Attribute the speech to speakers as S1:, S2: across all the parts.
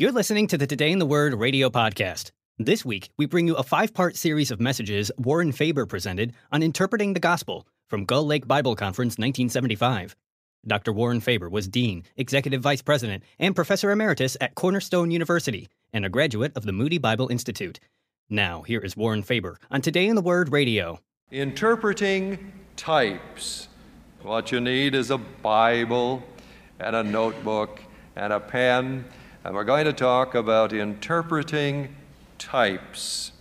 S1: You're listening to the Today in the Word radio podcast. This week, we bring you a five part series of messages Warren Faber presented on interpreting the gospel from Gull Lake Bible Conference 1975. Dr. Warren Faber was Dean, Executive Vice President, and Professor Emeritus at Cornerstone University and a graduate of the Moody Bible Institute. Now, here is Warren Faber on Today in the Word radio.
S2: Interpreting types. What you need is a Bible and a notebook and a pen, and we're going to talk about interpreting types.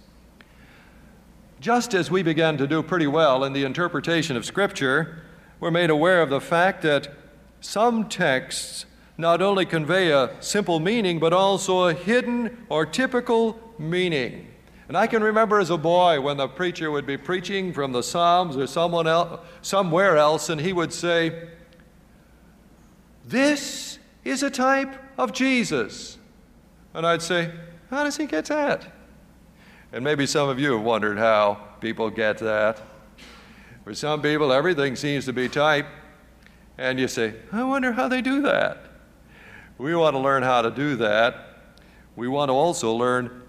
S2: Just as we began to do pretty well in the interpretation of Scripture, we're made aware of the fact that some texts not only convey a simple meaning, but also a hidden or typical meaning. And I can remember as a boy when the preacher would be preaching from the Psalms or someone else, somewhere else, and he would say, This is a type of Jesus. And I'd say, How does he get that? And maybe some of you have wondered how people get that. For some people, everything seems to be type. And you say, I wonder how they do that. We want to learn how to do that. We want to also learn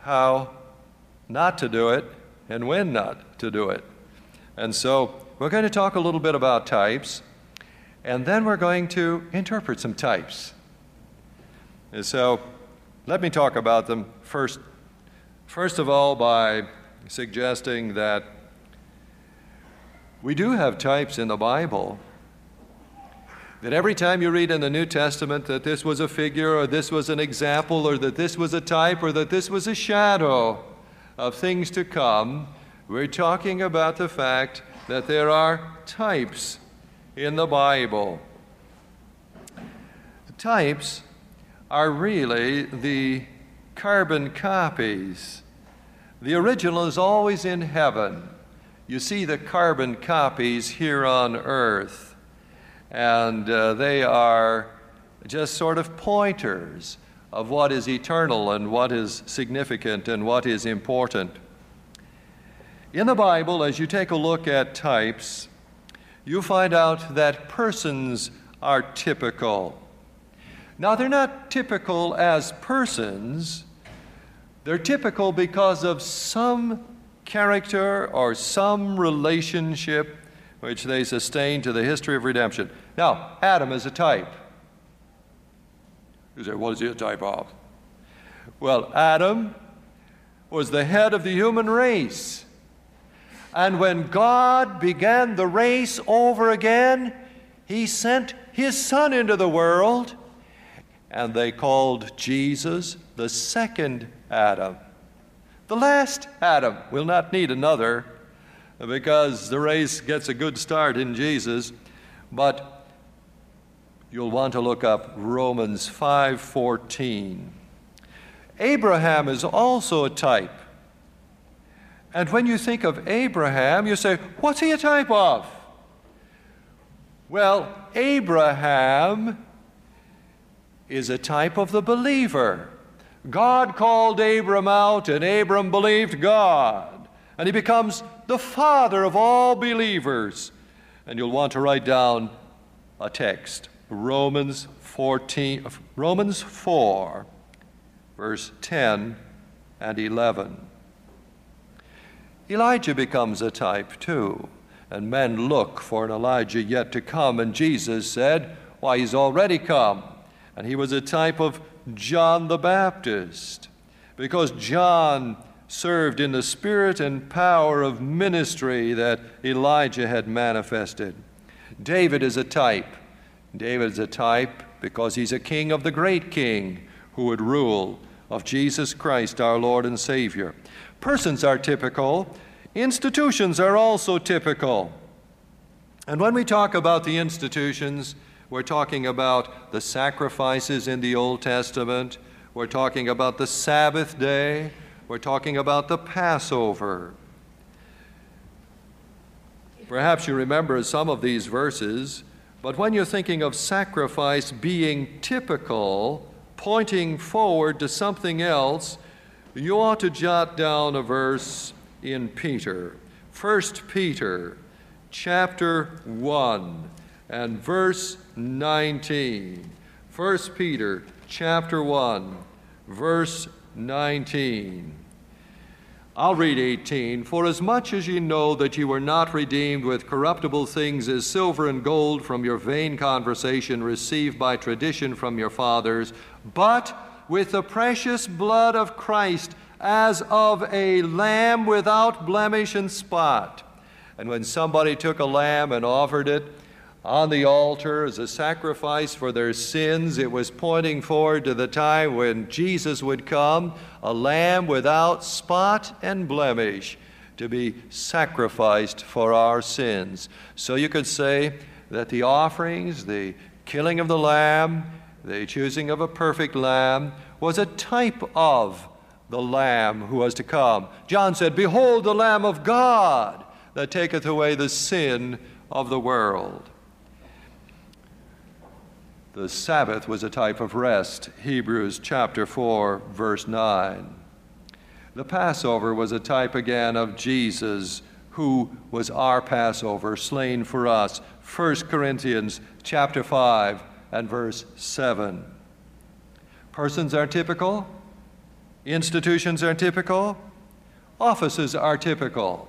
S2: how not to do it and when not to do it. And so we're going to talk a little bit about types, and then we're going to interpret some types. And so let me talk about them first. First of all, by suggesting that we do have types in the Bible. That every time you read in the New Testament that this was a figure, or this was an example, or that this was a type, or that this was a shadow of things to come, we're talking about the fact that there are types in the Bible. Types are really the carbon copies. The original is always in heaven you see the carbon copies here on Earth, and uh, they are just sort of pointers of what is eternal and what is significant and what is important. In the Bible, as you take a look at types, you find out that persons are typical. Now, they're not typical as persons, they're typical because of some character or some relationship which they sustain to the history of redemption. Now, Adam is a type. You say, what is he a type of? Well, Adam was the head of the human race. And when God began the race over again, he sent his son into the world, and they called Jesus the second Adam. The last Adam will not need another because the race gets a good start in Jesus, but you'll want to look up Romans 5:14. Abraham is also a type. And when you think of Abraham, you say, what's he a type of? Well, Abraham is a type of the believer. God called Abram out, and Abram believed God. And he becomes the father of all believers. And you'll want to write down a text Romans 14, Romans 4, verse 10 and 11. Elijah becomes a type too, and men look for an Elijah yet to come. And Jesus said, Why, he's already come. And he was a type of John the Baptist, because John served in the spirit and power of ministry that Elijah had manifested. David is a type. David is a type because he's a king of the great king who would rule of Jesus Christ, our Lord and Savior. Persons are typical, institutions are also typical. And when we talk about the institutions, we're talking about the sacrifices in the Old Testament. We're talking about the Sabbath day. We're talking about the Passover. Perhaps you remember some of these verses, but when you're thinking of sacrifice being typical, pointing forward to something else, you ought to jot down a verse in Peter. 1 Peter chapter 1 and verse 19. 1 Peter chapter 1, verse 19. I'll read 18. For as much as ye know that ye were not redeemed with corruptible things as silver and gold from your vain conversation received by tradition from your fathers, but with the precious blood of Christ as of a lamb without blemish and spot. And when somebody took a lamb and offered it, on the altar as a sacrifice for their sins. It was pointing forward to the time when Jesus would come, a lamb without spot and blemish, to be sacrificed for our sins. So you could say that the offerings, the killing of the lamb, the choosing of a perfect lamb, was a type of the Lamb who was to come. John said, Behold the Lamb of God that taketh away the sin of the world. The Sabbath was a type of rest, Hebrews chapter 4, verse 9. The Passover was a type again of Jesus, who was our Passover, slain for us, 1 Corinthians chapter 5 and verse 7. Persons are typical, institutions are typical, offices are typical.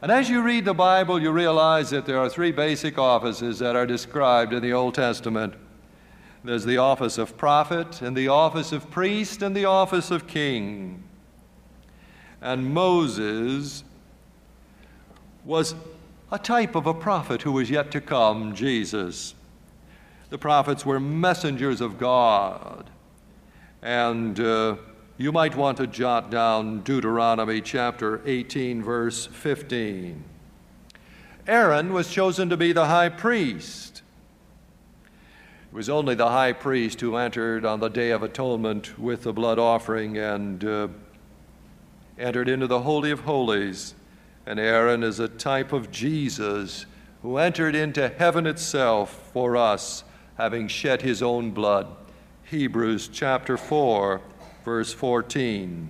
S2: And as you read the Bible, you realize that there are three basic offices that are described in the Old Testament there's the office of prophet, and the office of priest, and the office of king. And Moses was a type of a prophet who was yet to come, Jesus. The prophets were messengers of God. And uh, you might want to jot down Deuteronomy chapter 18, verse 15. Aaron was chosen to be the high priest. It was only the high priest who entered on the Day of Atonement with the blood offering and uh, entered into the Holy of Holies. And Aaron is a type of Jesus who entered into heaven itself for us, having shed his own blood. Hebrews chapter 4, verse 14.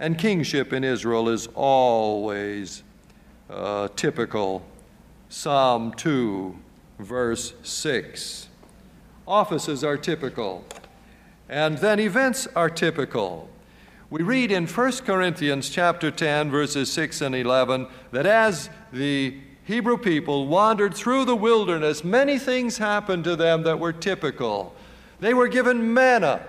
S2: And kingship in Israel is always uh, typical. Psalm 2 verse 6. Offices are typical, and then events are typical. We read in 1 Corinthians chapter 10 verses 6 and 11 that as the Hebrew people wandered through the wilderness, many things happened to them that were typical. They were given manna,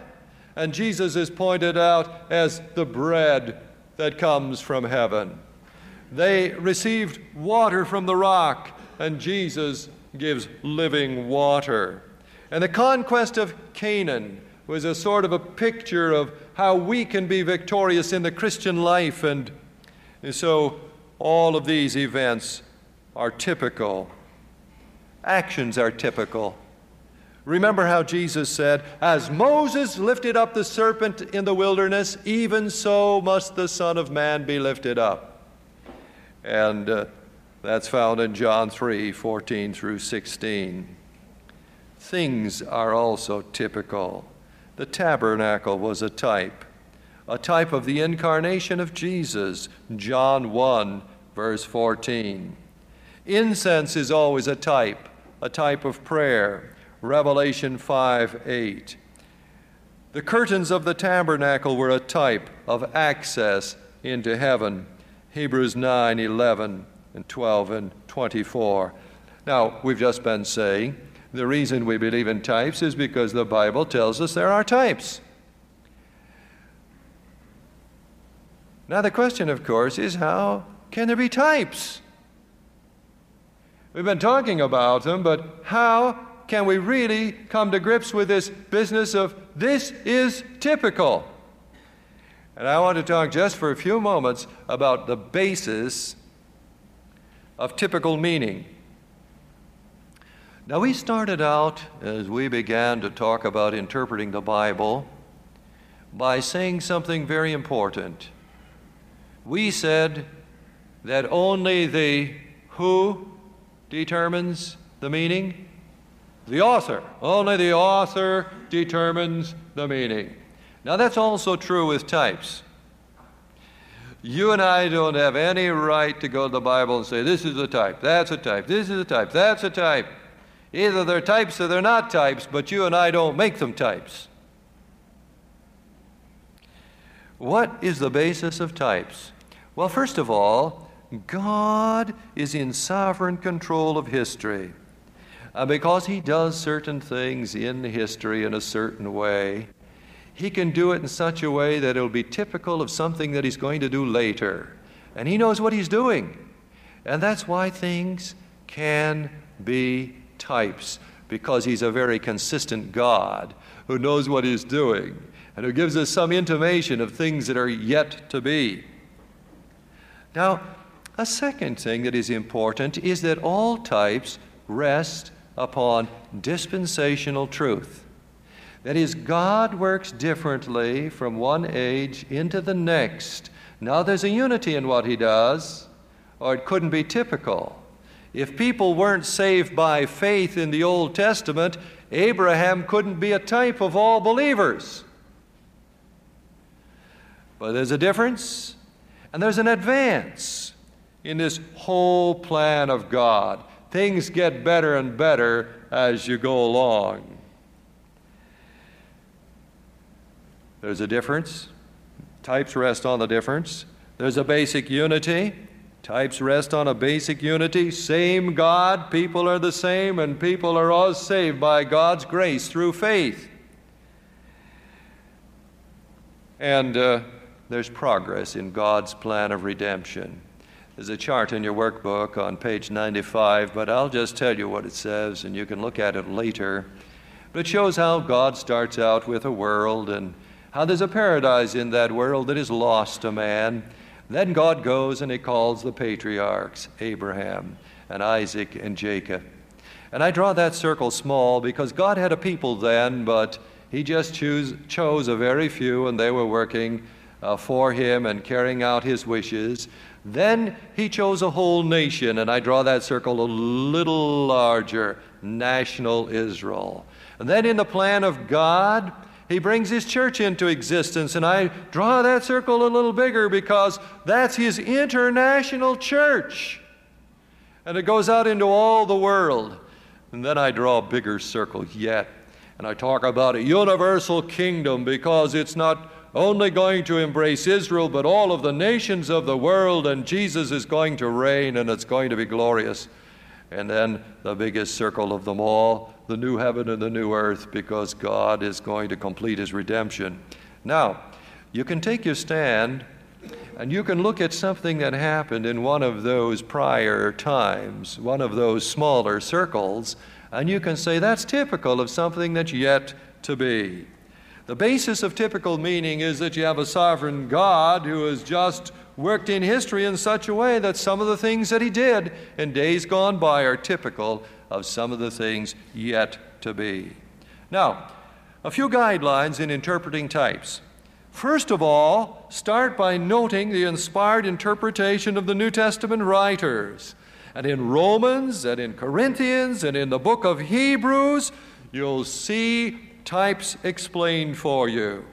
S2: and Jesus is pointed out as the bread that comes from heaven. They received water from the rock, and Jesus gives living water. And the conquest of Canaan was a sort of a picture of how we can be victorious in the Christian life. And, so all of these events are typical. Actions are typical. Remember how Jesus said, As Moses lifted up the serpent in the wilderness, even so must the Son of Man be lifted up. And uh, that's found in John 3 14 through 16. Things are also typical. The tabernacle was a type, a type of the incarnation of Jesus, John 1, verse 14. Incense is always a type, a type of prayer, Revelation 5 8. The curtains of the tabernacle were a type of access into heaven, Hebrews 9 11 and 12 and 24. Now, we've just been saying the reason we believe in types is because the Bible tells us there are types. Now, the question, of course, is how can there be types? We've been talking about them, but how can we really come to grips with this business of this is typical? And I want to talk just for a few moments about the basis of typical meaning. Now, we started out as we began to talk about interpreting the Bible by saying something very important. We said that only the who determines the meaning? The author. Only the author determines the meaning. Now, that's also true with types. You and I don't have any right to go to the Bible and say, this is a type, that's a type, this is a type, that's a type. Either they're types or they're not types, but you and I don't make them types. What is the basis of types? Well, first of all, God is in sovereign control of history. And uh, because He does certain things in history in a certain way, He can do it in such a way that it'll be typical of something that He's going to do later. And He knows what He's doing. And that's why things can be types, because He's a very consistent God who knows what He's doing and who gives us some intimation of things that are yet to be. Now, a second thing that is important is that all types rest upon dispensational truth. That is, God works differently from one age into the next. Now, there's a unity in what He does, or it couldn't be typical. If people weren't saved by faith in the Old Testament, Abraham couldn't be a type of all believers. But there's a difference, and there's an advance in this whole plan of God. Things get better and better as you go along. There's a difference. Types rest on the difference. There's a basic unity. Types rest on a basic unity. Same God, people are the same, and people are all saved by God's grace through faith. And uh, there's progress in God's plan of redemption. There's a chart in your workbook on page 95, but I'll just tell you what it says, and you can look at it later. But it shows how God starts out with a world and how there's a paradise in that world that is lost to man. Then God goes and He calls the patriarchs, Abraham and Isaac and Jacob. And I draw that circle small because God had a people then, but He just choose, chose a very few, and they were working uh, for him and carrying out his wishes. Then he chose a whole nation, and I draw that circle a little larger national Israel. And then in the plan of God, he brings his church into existence, and I draw that circle a little bigger because that's his international church. And it goes out into all the world. And then I draw a bigger circle yet, and I talk about a universal kingdom because it's not only going to embrace Israel, but all of the nations of the world, and Jesus is going to reign, and it's going to be glorious. And then the biggest circle of them all, the new heaven and the new earth, because God is going to complete his redemption. Now, you can take your stand and you can look at something that happened in one of those prior times, one of those smaller circles, and you can say that's typical of something that's yet to be. The basis of typical meaning is that you have a sovereign God who has just worked in history in such a way that some of the things that he did in days gone by are typical of some of the things yet to be. Now, a few guidelines in interpreting types. First of all, start by noting the inspired interpretation of the New Testament writers. And in Romans and in Corinthians and in the book of Hebrews, you'll see types explained for you.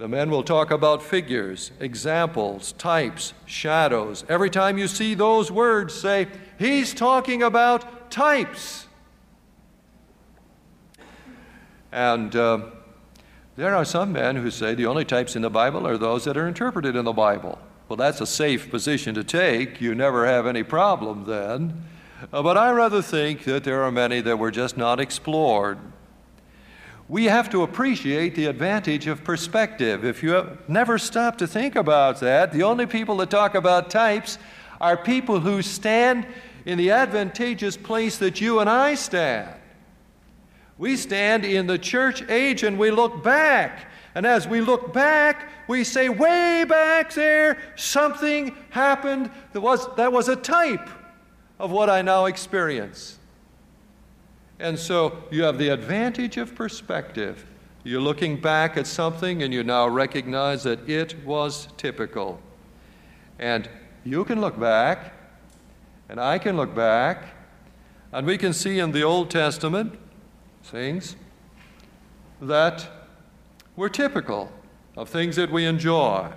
S2: The men will talk about figures, examples, types, shadows. Every time you see those words, say, He's talking about types. And uh, there are some men who say the only types in the Bible are those that are interpreted in the Bible. Well, that's a safe position to take. You never have any problem then. Uh, but I rather think that there are many that were just not explored we have to appreciate the advantage of perspective. If you never stop to think about that, the only people that talk about types are people who stand in the advantageous place that you and I stand. We stand in the church age and we look back. And as we look back, we say, way back there, something happened that was, that was a type of what I now experience. And so you have the advantage of perspective. You're looking back at something and you now recognize that it was typical. And you can look back, and I can look back, and we can see in the Old Testament things that were typical of things that we enjoy.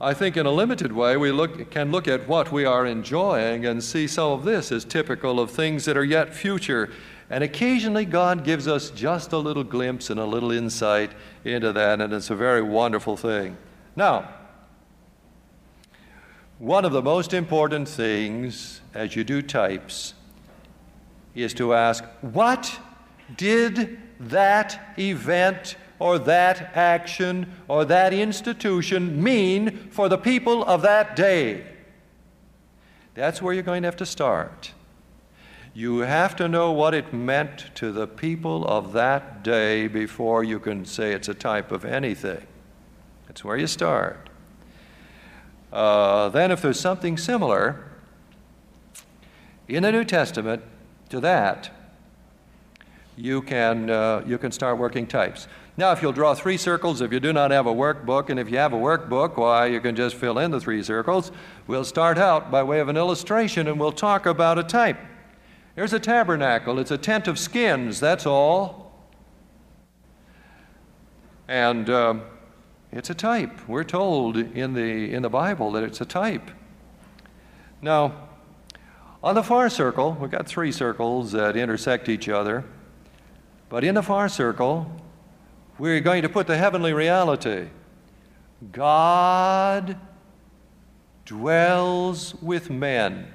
S2: I think in a limited way we look, can look at what we are enjoying and see some of this as typical of things that are yet future And occasionally, God gives us just a little glimpse and a little insight into that, and it's a very wonderful thing. Now, one of the most important things as you do types is to ask, what did that event or that action or that institution mean for the people of that day? That's where you're going to have to start. You have to know what it meant to the people of that day before you can say it's a type of anything. That's where you start. Uh, then, if there's something similar in the New Testament to that, you can, uh, you can start working types. Now, if you'll draw three circles, if you do not have a workbook, and if you have a workbook, why, you can just fill in the three circles. We'll start out by way of an illustration and we'll talk about a type. Here's a tabernacle. It's a tent of skins, that's all. And um, it's a type. We're told in the, in the Bible that it's a type. Now, on the far circle, we've got three circles that intersect each other. But in the far circle, we're going to put the heavenly reality. God dwells with men.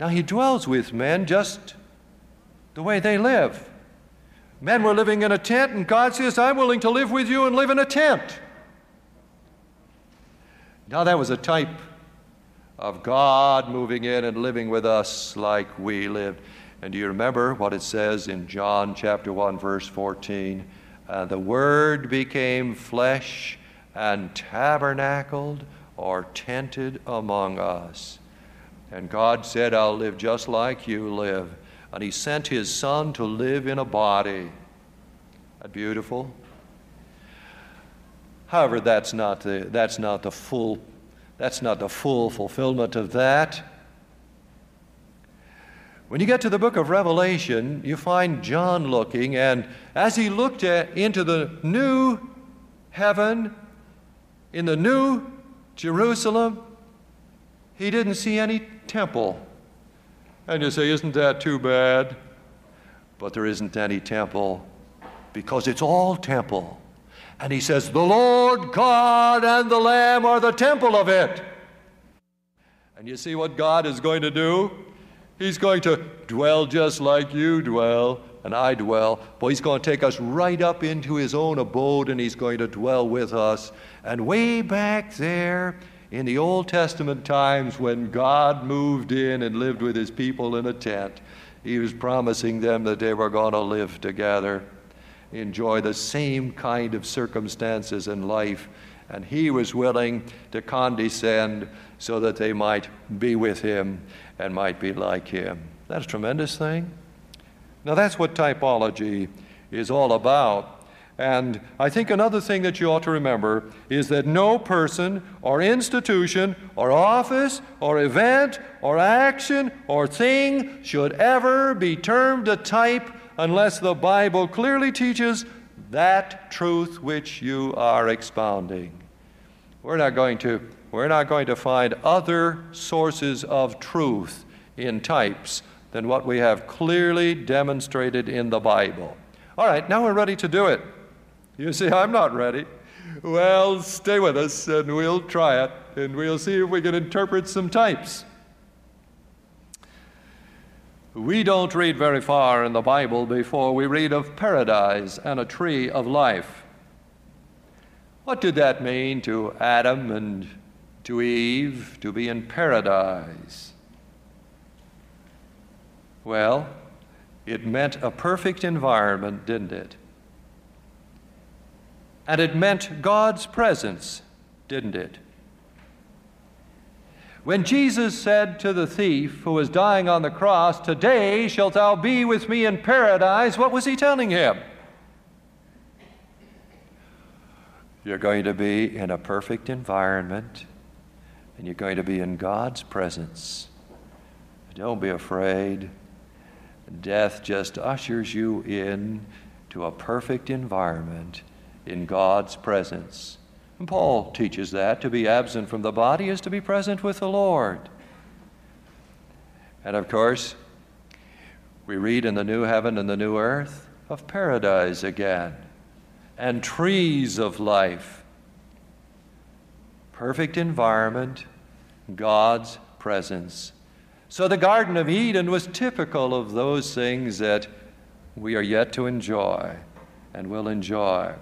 S2: Now, he dwells with men just the way they live. Men were living in a tent, and God says, I'm willing to live with you and live in a tent. Now, that was a type of God moving in and living with us like we lived. And do you remember what it says in John chapter 1, verse 14? Uh, the Word became flesh and tabernacled or tented among us. And God said, I'll live just like you live. And He sent His Son to live in a body. That beautiful? However, that's not the, that's not the full that's not the full fulfillment of that. When you get to the book of Revelation, you find John looking, and as he looked at, into the new heaven, in the new Jerusalem, he didn't see any temple. And you say, Isn't that too bad? But there isn't any temple because it's all temple. And he says, The Lord God and the Lamb are the temple of it. And you see what God is going to do? He's going to dwell just like you dwell and I dwell. But he's going to take us right up into his own abode and he's going to dwell with us. And way back there, in the Old Testament times when God moved in and lived with his people in a tent, he was promising them that they were going to live together, enjoy the same kind of circumstances in life. And he was willing to condescend so that they might be with him and might be like him. That's a tremendous thing. Now, that's what typology is all about. And I think another thing that you ought to remember is that no person or institution or office or event or action or thing should ever be termed a type unless the Bible clearly teaches that truth which you are expounding. We're not going to, we're not going to find other sources of truth in types than what we have clearly demonstrated in the Bible. All right, now we're ready to do it. You say, I'm not ready. Well, stay with us and we'll try it and we'll see if we can interpret some types. We don't read very far in the Bible before we read of paradise and a tree of life. What did that mean to Adam and to Eve to be in paradise? Well, it meant a perfect environment, didn't it? And it meant God's presence, didn't it? When Jesus said to the thief who was dying on the cross, Today shalt thou be with me in paradise, what was he telling him? You're going to be in a perfect environment, and you're going to be in God's presence. Don't be afraid. Death just ushers you in to a perfect environment in God's presence. And Paul teaches that to be absent from the body is to be present with the Lord. And of course, we read in the new heaven and the new earth of paradise again, and trees of life. Perfect environment, God's presence. So the Garden of Eden was typical of those things that we are yet to enjoy and will enjoy.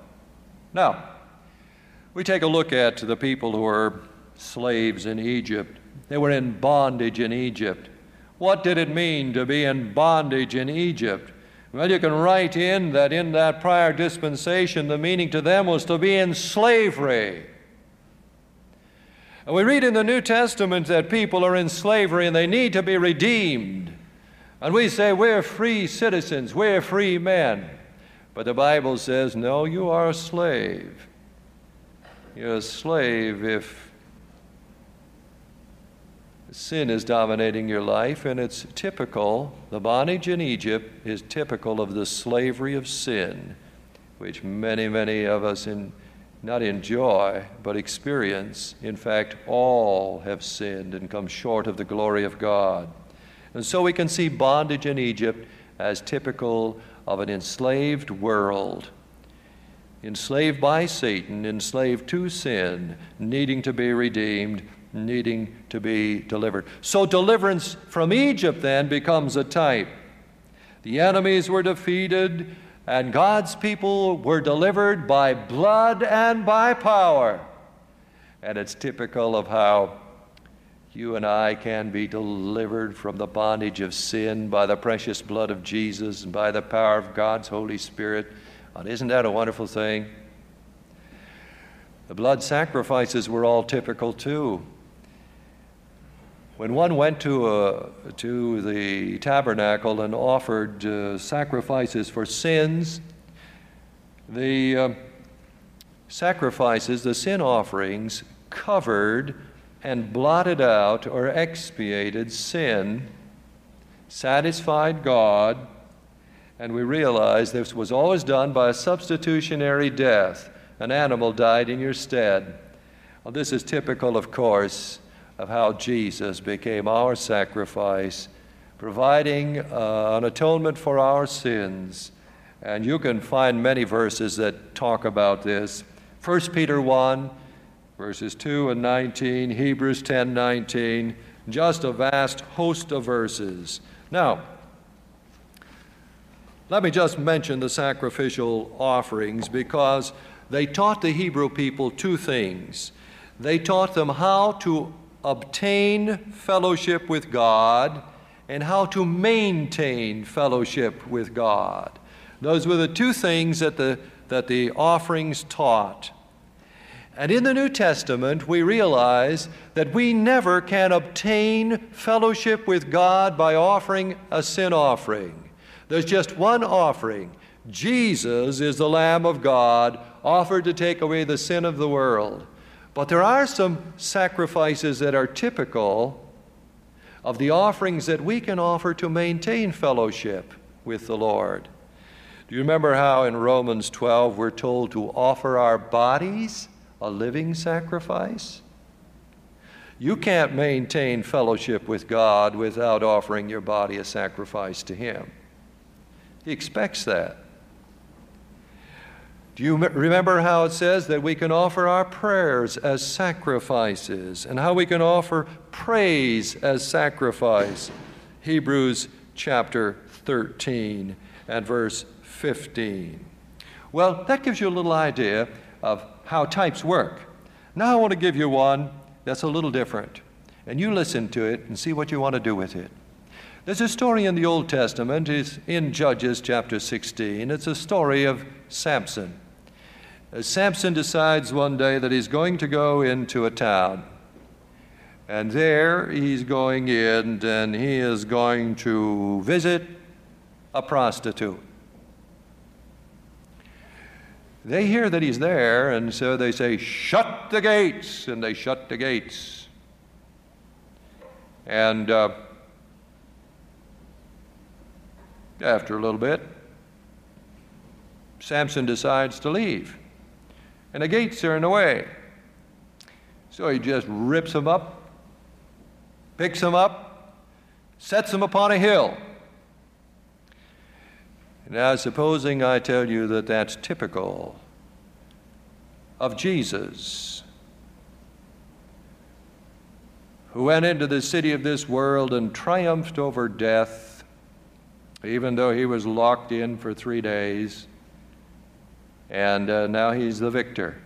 S2: Now, we take a look at the people who were slaves in Egypt. They were in bondage in Egypt. What did it mean to be in bondage in Egypt? Well, you can write in that in that prior dispensation, the meaning to them was to be in slavery. And we read in the New Testament that people are in slavery and they need to be redeemed. And we say we're free citizens, we're free men. But the Bible says, no, you are a slave. You're a slave if sin is dominating your life, and it's typical. The bondage in Egypt is typical of the slavery of sin, which many, many of us in, not enjoy, but experience. In fact, all have sinned and come short of the glory of God. And so we can see bondage in Egypt as typical of an enslaved world. Enslaved by Satan, enslaved to sin, needing to be redeemed, needing to be delivered. So, deliverance from Egypt then becomes a type. The enemies were defeated, and God's people were delivered by blood and by power. And it's typical of how you and I can be delivered from the bondage of sin by the precious blood of Jesus and by the power of God's Holy Spirit. And isn't that a wonderful thing? The blood sacrifices were all typical too. When one went to, uh, to the tabernacle and offered uh, sacrifices for sins, the uh, sacrifices, the sin offerings, covered and blotted out or expiated sin, satisfied God, and we realize this was always done by a substitutionary death. An animal died in your stead. Well, this is typical, of course, of how Jesus became our sacrifice, providing uh, an atonement for our sins. And you can find many verses that talk about this. 1 Peter 1, verses 2 and 19, Hebrews 10 19, just a vast host of verses. Now, let me just mention the sacrificial offerings because they taught the Hebrew people two things. They taught them how to obtain fellowship with God and how to maintain fellowship with God. Those were the two things that the, that the offerings taught. And in the New Testament, we realize that we never can obtain fellowship with God by offering a sin offering. There's just one offering. Jesus is the Lamb of God offered to take away the sin of the world. But there are some sacrifices that are typical of the offerings that we can offer to maintain fellowship with the Lord. Do you remember how in Romans 12 we're told to offer our bodies a living sacrifice? You can't maintain fellowship with God without offering your body a sacrifice to Him. He expects that. Do you remember how it says that we can offer our prayers as sacrifices and how we can offer praise as sacrifice? Hebrews chapter 13 and verse 15. Well, that gives you a little idea of how types work. Now I want to give you one that's a little different. And you listen to it and see what you want to do with it. There's a story in the Old Testament, it's in Judges chapter 16. It's a story of Samson. Uh, Samson decides one day that he's going to go into a town. And there he's going in and he is going to visit a prostitute. They hear that he's there, and so they say, Shut the gates! And they shut the gates. And uh, after a little bit, Samson decides to leave and the gates are in the way. So he just rips them up, picks them up, sets them upon a hill. Now, supposing I tell you that that's typical of Jesus, who went into the city of this world and triumphed over death, even though he was locked in for three days, and uh, now he's the victor.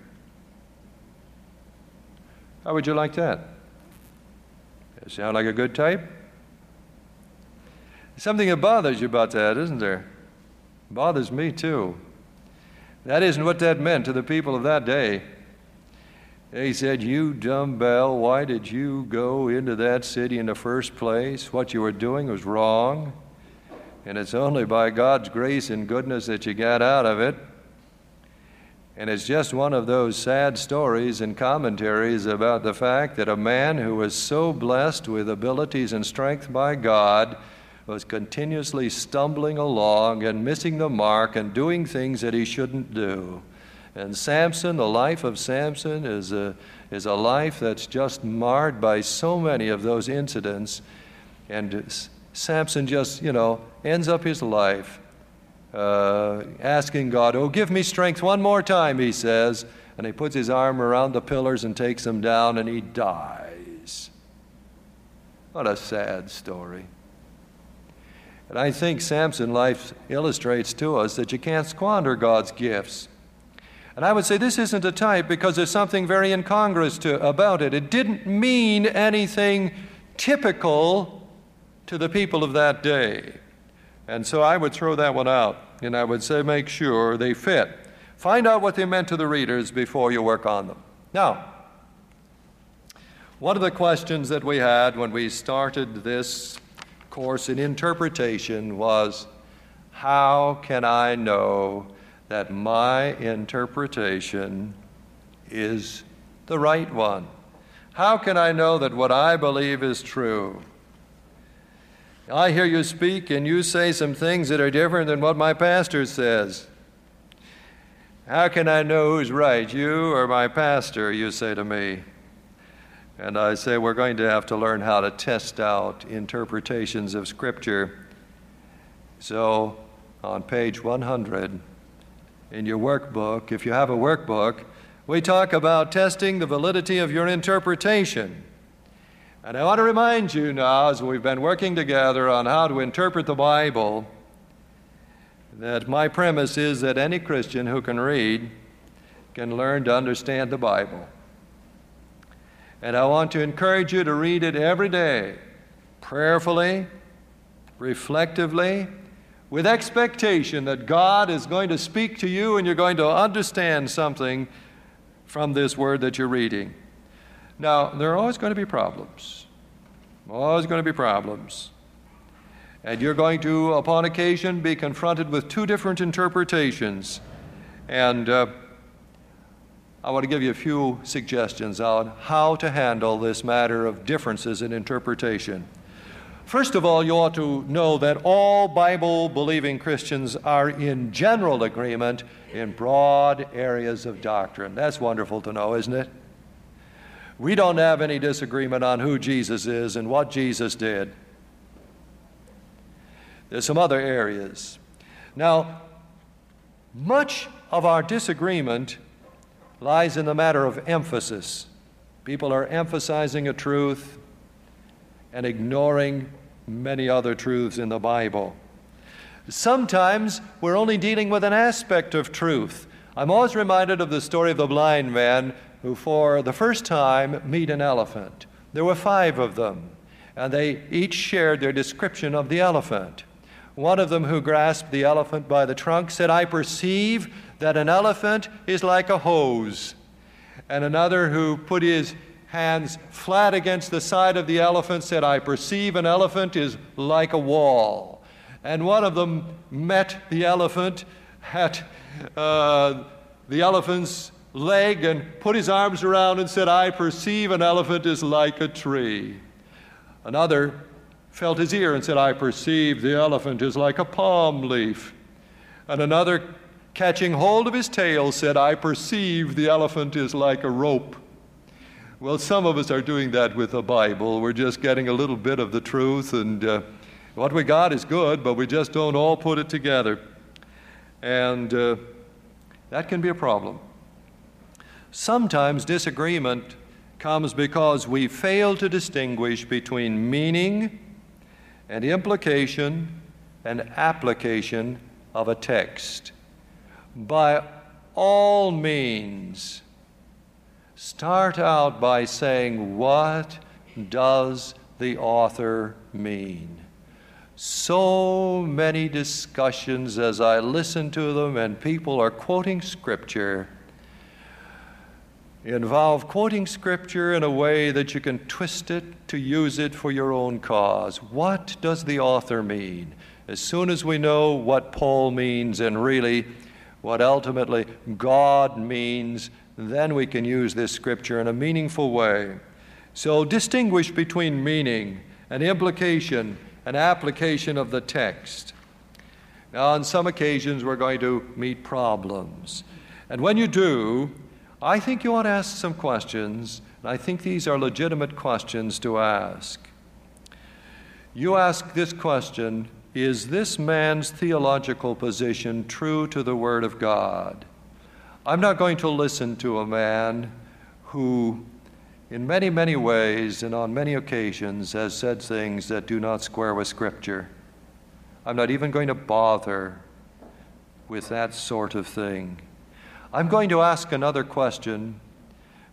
S2: How would you like that? Sound like a good type? Something that bothers you about that, isn't there? Bothers me too. That isn't what that meant to the people of that day. They said, You dumb bell, why did you go into that city in the first place? What you were doing was wrong. And it's only by God's grace and goodness that you got out of it. And it's just one of those sad stories and commentaries about the fact that a man who was so blessed with abilities and strength by God was continuously stumbling along and missing the mark and doing things that he shouldn't do. And Samson, the life of Samson, is a, is a life that's just marred by so many of those incidents. And Samson just, you know, ends up his life uh, asking God, Oh, give me strength one more time, he says. And he puts his arm around the pillars and takes them down, and he dies. What a sad story. And I think Samson life illustrates to us that you can't squander God's gifts. And I would say this isn't a type because there's something very incongruous to, about it. It didn't mean anything typical to the people of that day. And so I would throw that one out and I would say make sure they fit. Find out what they meant to the readers before you work on them. Now, one of the questions that we had when we started this course in interpretation was how can I know that my interpretation is the right one? How can I know that what I believe is true? I hear you speak and you say some things that are different than what my pastor says. How can I know who's right, you or my pastor? You say to me. And I say, we're going to have to learn how to test out interpretations of Scripture. So, on page 100 in your workbook, if you have a workbook, we talk about testing the validity of your interpretation. And I want to remind you now, as we've been working together on how to interpret the Bible, that my premise is that any Christian who can read can learn to understand the Bible. And I want to encourage you to read it every day, prayerfully, reflectively, with expectation that God is going to speak to you and you're going to understand something from this word that you're reading. Now, there are always going to be problems. Always going to be problems. And you're going to, upon occasion, be confronted with two different interpretations. And uh, I want to give you a few suggestions on how to handle this matter of differences in interpretation. First of all, you ought to know that all Bible believing Christians are in general agreement in broad areas of doctrine. That's wonderful to know, isn't it? We don't have any disagreement on who Jesus is and what Jesus did. There's some other areas. Now, much of our disagreement lies in the matter of emphasis. People are emphasizing a truth and ignoring many other truths in the Bible. Sometimes we're only dealing with an aspect of truth. I'm always reminded of the story of the blind man who, for the first time, meet an elephant. There were five of them, and they each shared their description of the elephant. One of them, who grasped the elephant by the trunk, said, I perceive that an elephant is like a hose. And another who put his hands flat against the side of the elephant said, I perceive an elephant is like a wall. And one of them met the elephant at uh, the elephant's leg and put his arms around and said, I perceive an elephant is like a tree. Another felt his ear and said, I perceive the elephant is like a palm leaf. And another catching hold of his tail, said, I perceive the elephant is like a rope. Well, some of us are doing that with the Bible. We're just getting a little bit of the truth, and uh, what we got is good, but we just don't all put it together. And uh, that can be a problem. Sometimes disagreement comes because we fail to distinguish between meaning and implication and application of a text. By all means, start out by saying, What does the author mean? So many discussions as I listen to them, and people are quoting Scripture involve quoting Scripture in a way that you can twist it to use it for your own cause. What does the author mean? As soon as we know what Paul means and really what ultimately God means, then we can use this Scripture in a meaningful way. So distinguish between meaning and implication and application of the text. Now, on some occasions, we're going to meet problems. And when you do, I think you ought to ask some questions, and I think these are legitimate questions to ask. You ask this question Is this man's theological position true to the Word of God? I'm not going to listen to a man who, in many, many ways and on many occasions, has said things that do not square with Scripture. I'm not even going to bother with that sort of thing. I'm going to ask another question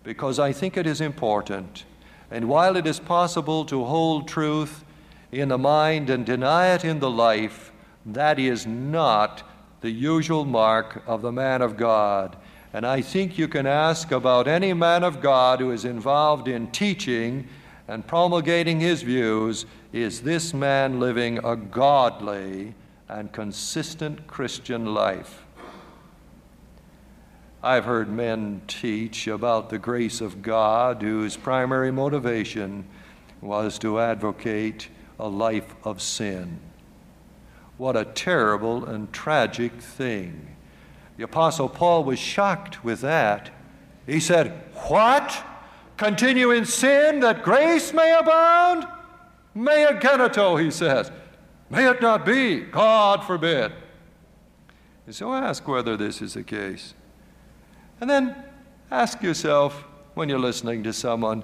S2: because I think it is important. And while it is possible to hold truth in the mind and deny it in the life, that is not the usual mark of the man of God. And I think you can ask about any man of God who is involved in teaching and promulgating his views is this man living a godly and consistent Christian life? I've heard men teach about the grace of God whose primary motivation was to advocate a life of sin. What a terrible and tragic thing. The Apostle Paul was shocked with that. He said, What? Continue in sin that grace may abound? May it genoito, he says. May it not be. God forbid. And so ask whether this is the case. And then ask yourself when you're listening to someone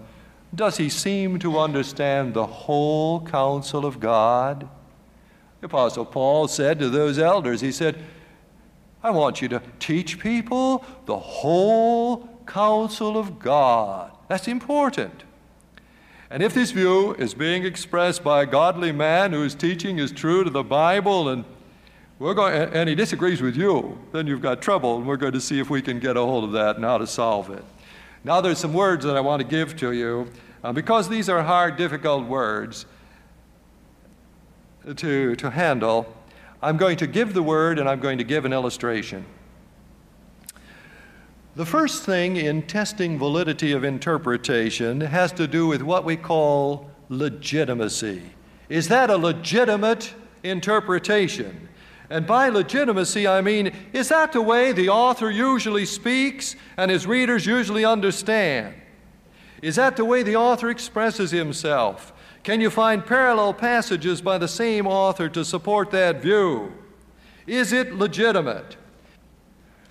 S2: does he seem to understand the whole counsel of God? The Apostle Paul said to those elders, he said, I want you to teach people the whole counsel of God. That's important. And if this view is being expressed by a godly man whose teaching is true to the Bible and we're going, and he disagrees with you, then you've got trouble, and we're going to see if we can get a hold of that and how to solve it. Now, there's some words that I want to give to you. Uh, because these are hard, difficult words to, to handle, I'm going to give the word and I'm going to give an illustration. The first thing in testing validity of interpretation has to do with what we call legitimacy. Is that a legitimate interpretation? And by legitimacy, I mean, is that the way the author usually speaks and his readers usually understand? Is that the way the author expresses himself? Can you find parallel passages by the same author to support that view? Is it legitimate?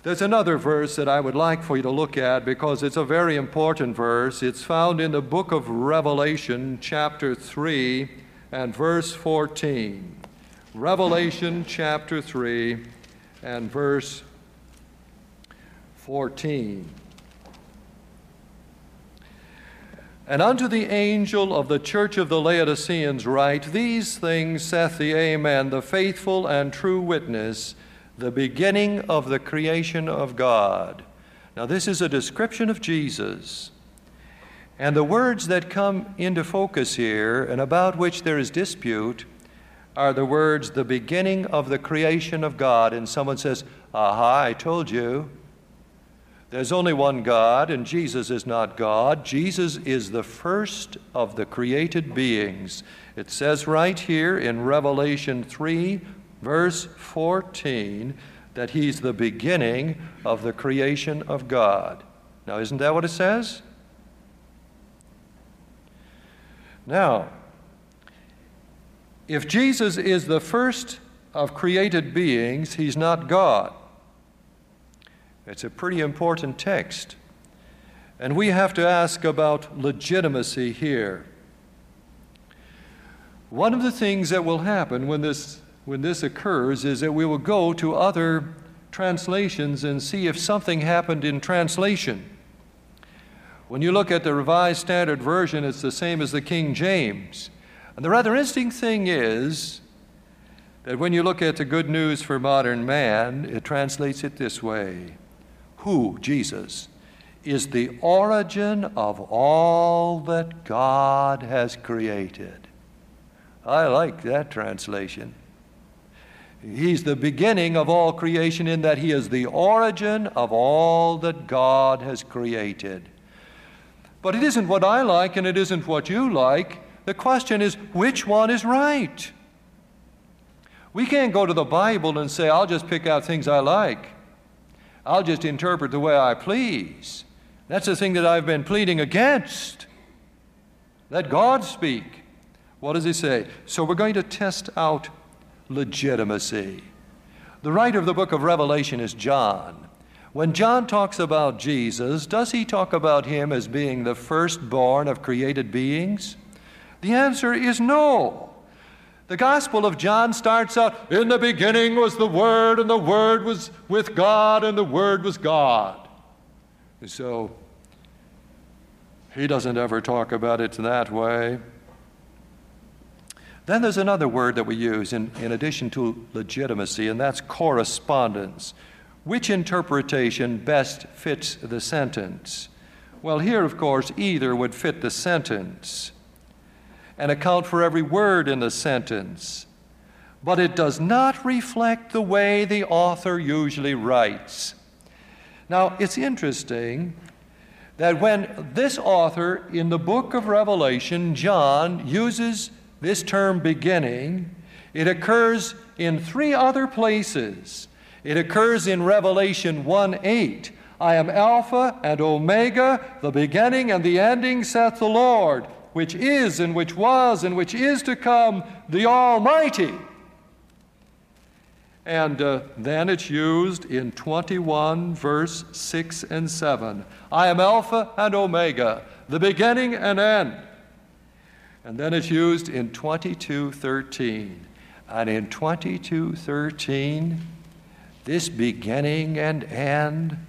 S2: There's another verse that I would like for you to look at because it's a very important verse. It's found in the book of Revelation, chapter 3, and verse 14. Revelation chapter 3 and verse 14. And unto the angel of the church of the Laodiceans write, These things saith the Amen, the faithful and true witness, the beginning of the creation of God. Now, this is a description of Jesus. And the words that come into focus here and about which there is dispute are the words, the beginning of the creation of God. And someone says, Aha, I told you. There's only one God, and Jesus is not God. Jesus is the first of the created beings. It says right here in Revelation 3, verse 14, that He's the beginning of the creation of God. Now, isn't that what it says? Now, if Jesus is the first of created beings, he's not God. It's a pretty important text. And we have to ask about legitimacy here. One of the things that will happen when this, when this occurs is that we will go to other translations and see if something happened in translation. When you look at the Revised Standard Version, it's the same as the King James. And the rather interesting thing is that when you look at the Good News for Modern Man, it translates it this way Who, Jesus, is the origin of all that God has created. I like that translation. He's the beginning of all creation in that He is the origin of all that God has created. But it isn't what I like and it isn't what you like. The question is, which one is right? We can't go to the Bible and say, I'll just pick out things I like. I'll just interpret the way I please. That's the thing that I've been pleading against. Let God speak. What does he say? So we're going to test out legitimacy. The writer of the book of Revelation is John. When John talks about Jesus, does he talk about him as being the firstborn of created beings? The answer is no. The Gospel of John starts out In the beginning was the Word, and the Word was with God, and the Word was God. And So he doesn't ever talk about it that way. Then there's another word that we use in, in addition to legitimacy, and that's correspondence. Which interpretation best fits the sentence? Well, here, of course, either would fit the sentence and account for every word in the sentence, but it does not reflect the way the author usually writes. Now, it's interesting that when this author in the book of Revelation, John, uses this term beginning, it occurs in three other places. It occurs in Revelation 1 8. I am Alpha and Omega, the beginning and the ending, saith the Lord, which is and which was and which is to come, the Almighty. And uh, then it's used in 21, verse 6 and 7. I am Alpha and Omega, the beginning and end. And then it's used in 22, 13. And in 22, 13, this beginning and end,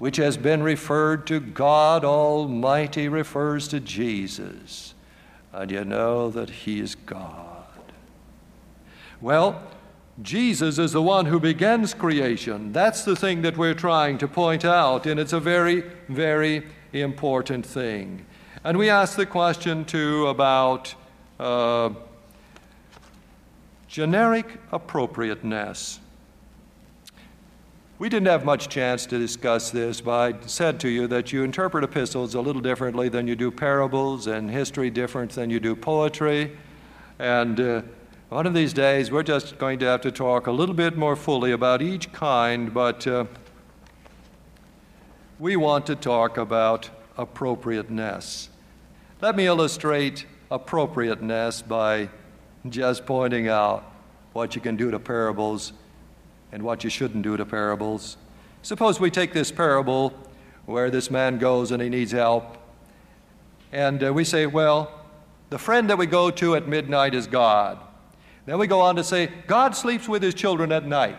S2: which has been referred to God Almighty, refers to Jesus. And you know that He is God. Well, Jesus is the one who begins creation. That's the thing that we're trying to point out, and it's a very, very important thing. And we ask the question, too, about uh, generic appropriateness. We didn't have much chance to discuss this, but I said to you that you interpret epistles a little differently than you do parables, and history different than you do poetry. And uh, one of these days, we're just going to have to talk a little bit more fully about each kind, but uh, we want to talk about appropriateness. Let me illustrate appropriateness by just pointing out what you can do to parables and what you shouldn't do to parables. Suppose we take this parable where this man goes and he needs help, and uh, we say, well, the friend that we go to at midnight is God. Then we go on to say, God sleeps with his children at night.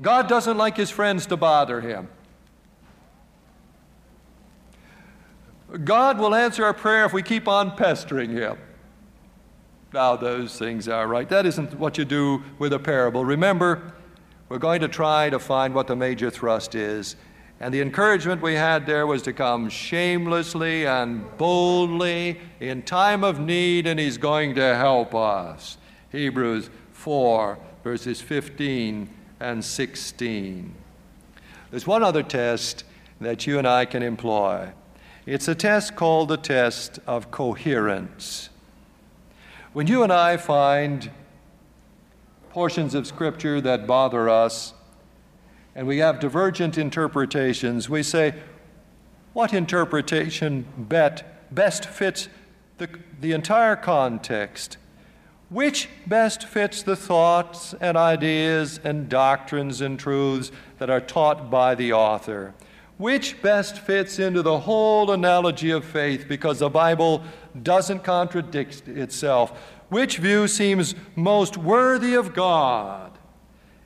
S2: God doesn't like his friends to bother him. God will answer our prayer if we keep on pestering him. Now, those things are right. That isn't what you do with a parable. Remember, we're going to try to find what the major thrust is and the encouragement we had there was to come shamelessly and boldly in time of need, and He's going to help us. Hebrews 4, verses 15 and 16. There's one other test that you and I can employ. It's a test called the test of coherence. When you and I find portions of Scripture that bother us, and we have divergent interpretations, we say, What interpretation bet, best fits the, the entire context? Which best fits the thoughts and ideas and doctrines and truths that are taught by the author? Which best fits into the whole analogy of faith because the Bible doesn't contradict itself? Which view seems most worthy of God?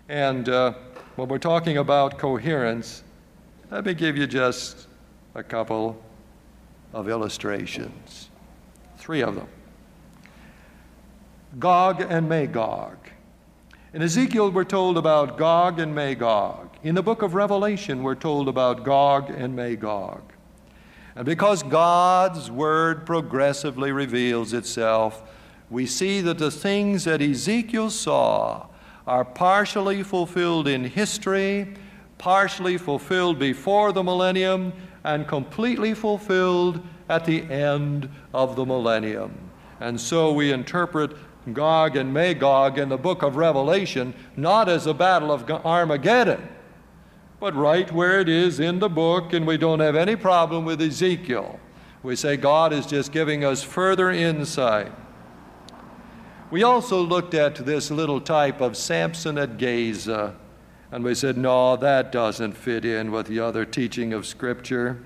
S2: And uh, when we're talking about coherence, let me give you just a couple of illustrations. Three of them Gog and Magog. In Ezekiel, we're told about Gog and Magog. In the book of Revelation, we're told about Gog and Magog. And because God's word progressively reveals itself, we see that the things that Ezekiel saw are partially fulfilled in history, partially fulfilled before the millennium, and completely fulfilled at the end of the millennium. And so we interpret Gog and Magog in the book of Revelation not as a battle of Armageddon, but right where it is in the book, and we don't have any problem with Ezekiel. We say God is just giving us further insight. We also looked at this little type of Samson at Gaza, and we said, no, that doesn't fit in with the other teaching of Scripture.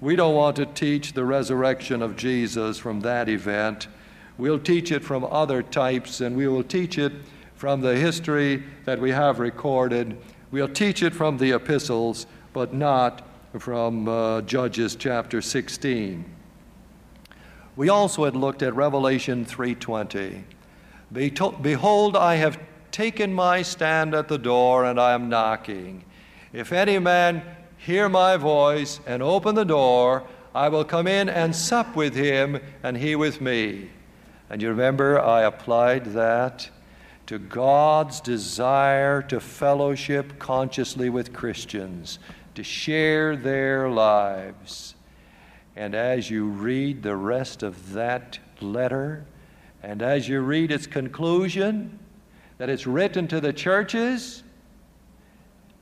S2: We don't want to teach the resurrection of Jesus from that event. We'll teach it from other types, and we will teach it from the history that we have recorded. We'll teach it from the epistles, but not from uh, Judges chapter 16. We also had looked at Revelation 3:20. Behold, I have taken my stand at the door and I am knocking. If any man hear my voice and open the door, I will come in and sup with him and he with me. And you remember, I applied that to God's desire to fellowship consciously with Christians, to share their lives. And as you read the rest of that letter, and as you read its conclusion, that it's written to the churches,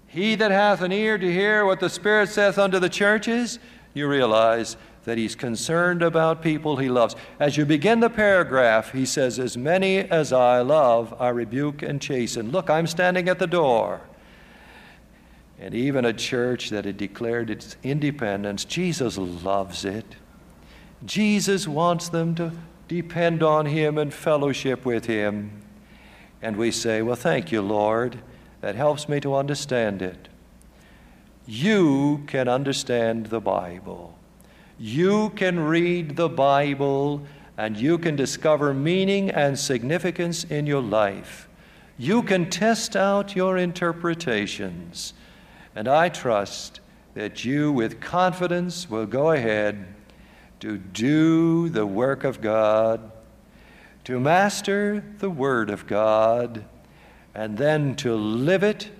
S2: he that hath an ear to hear what the Spirit saith unto the churches, you realize that he's concerned about people he loves. As you begin the paragraph, he says, As many as I love, I rebuke and chasten. Look, I'm standing at the door. And even a church that had declared its independence, Jesus loves it. Jesus wants them to depend on Him and fellowship with Him. And we say, Well, thank you, Lord. That helps me to understand it. You can understand the Bible. You can read the Bible and you can discover meaning and significance in your life. You can test out your interpretations. And I trust that you, with confidence, will go ahead to do the work of God, to master the Word of God, and then to live it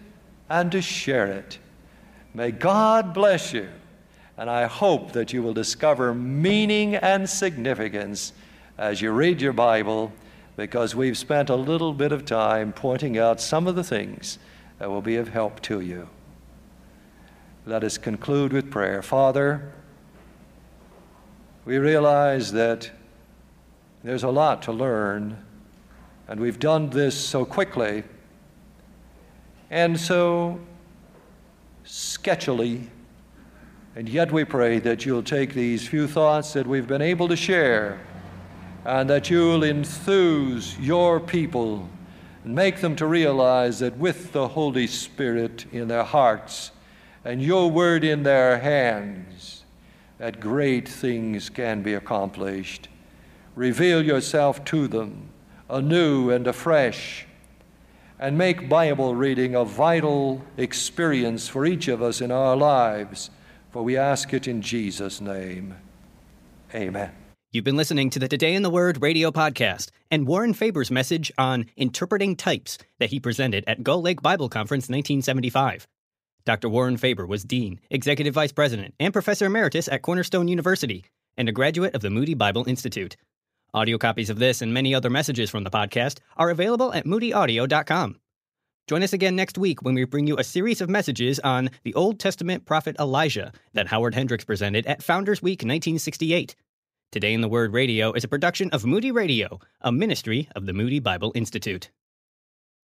S2: and to share it. May God bless you, and I hope that you will discover meaning and significance as you read your Bible, because we've spent a little bit of time pointing out some of the things that will be of help to you. Let us conclude with prayer. Father, we realize that there's a lot to learn, and we've done this so quickly and so sketchily. And yet we pray that you'll take these few thoughts that we've been able to share and that you'll enthuse your people and make them to realize that with the Holy Spirit in their hearts and your word in their hands, that great things can be accomplished. Reveal yourself to them anew and afresh, and make Bible reading a vital experience for each of us in our lives. For we ask it in Jesus' name. Amen.
S1: You've been listening to the Today in the Word radio podcast and Warren Faber's message on interpreting types that he presented at Gull Lake Bible Conference 1975. Dr. Warren Faber was Dean, Executive Vice President, and Professor Emeritus at Cornerstone University, and a graduate of the Moody Bible Institute. Audio copies of this and many other messages from the podcast are available at moodyaudio.com. Join us again next week when we bring you a series of messages on the Old Testament prophet Elijah that Howard Hendricks presented at Founders Week 1968. Today in the Word Radio is a production of Moody Radio, a ministry of the Moody Bible Institute.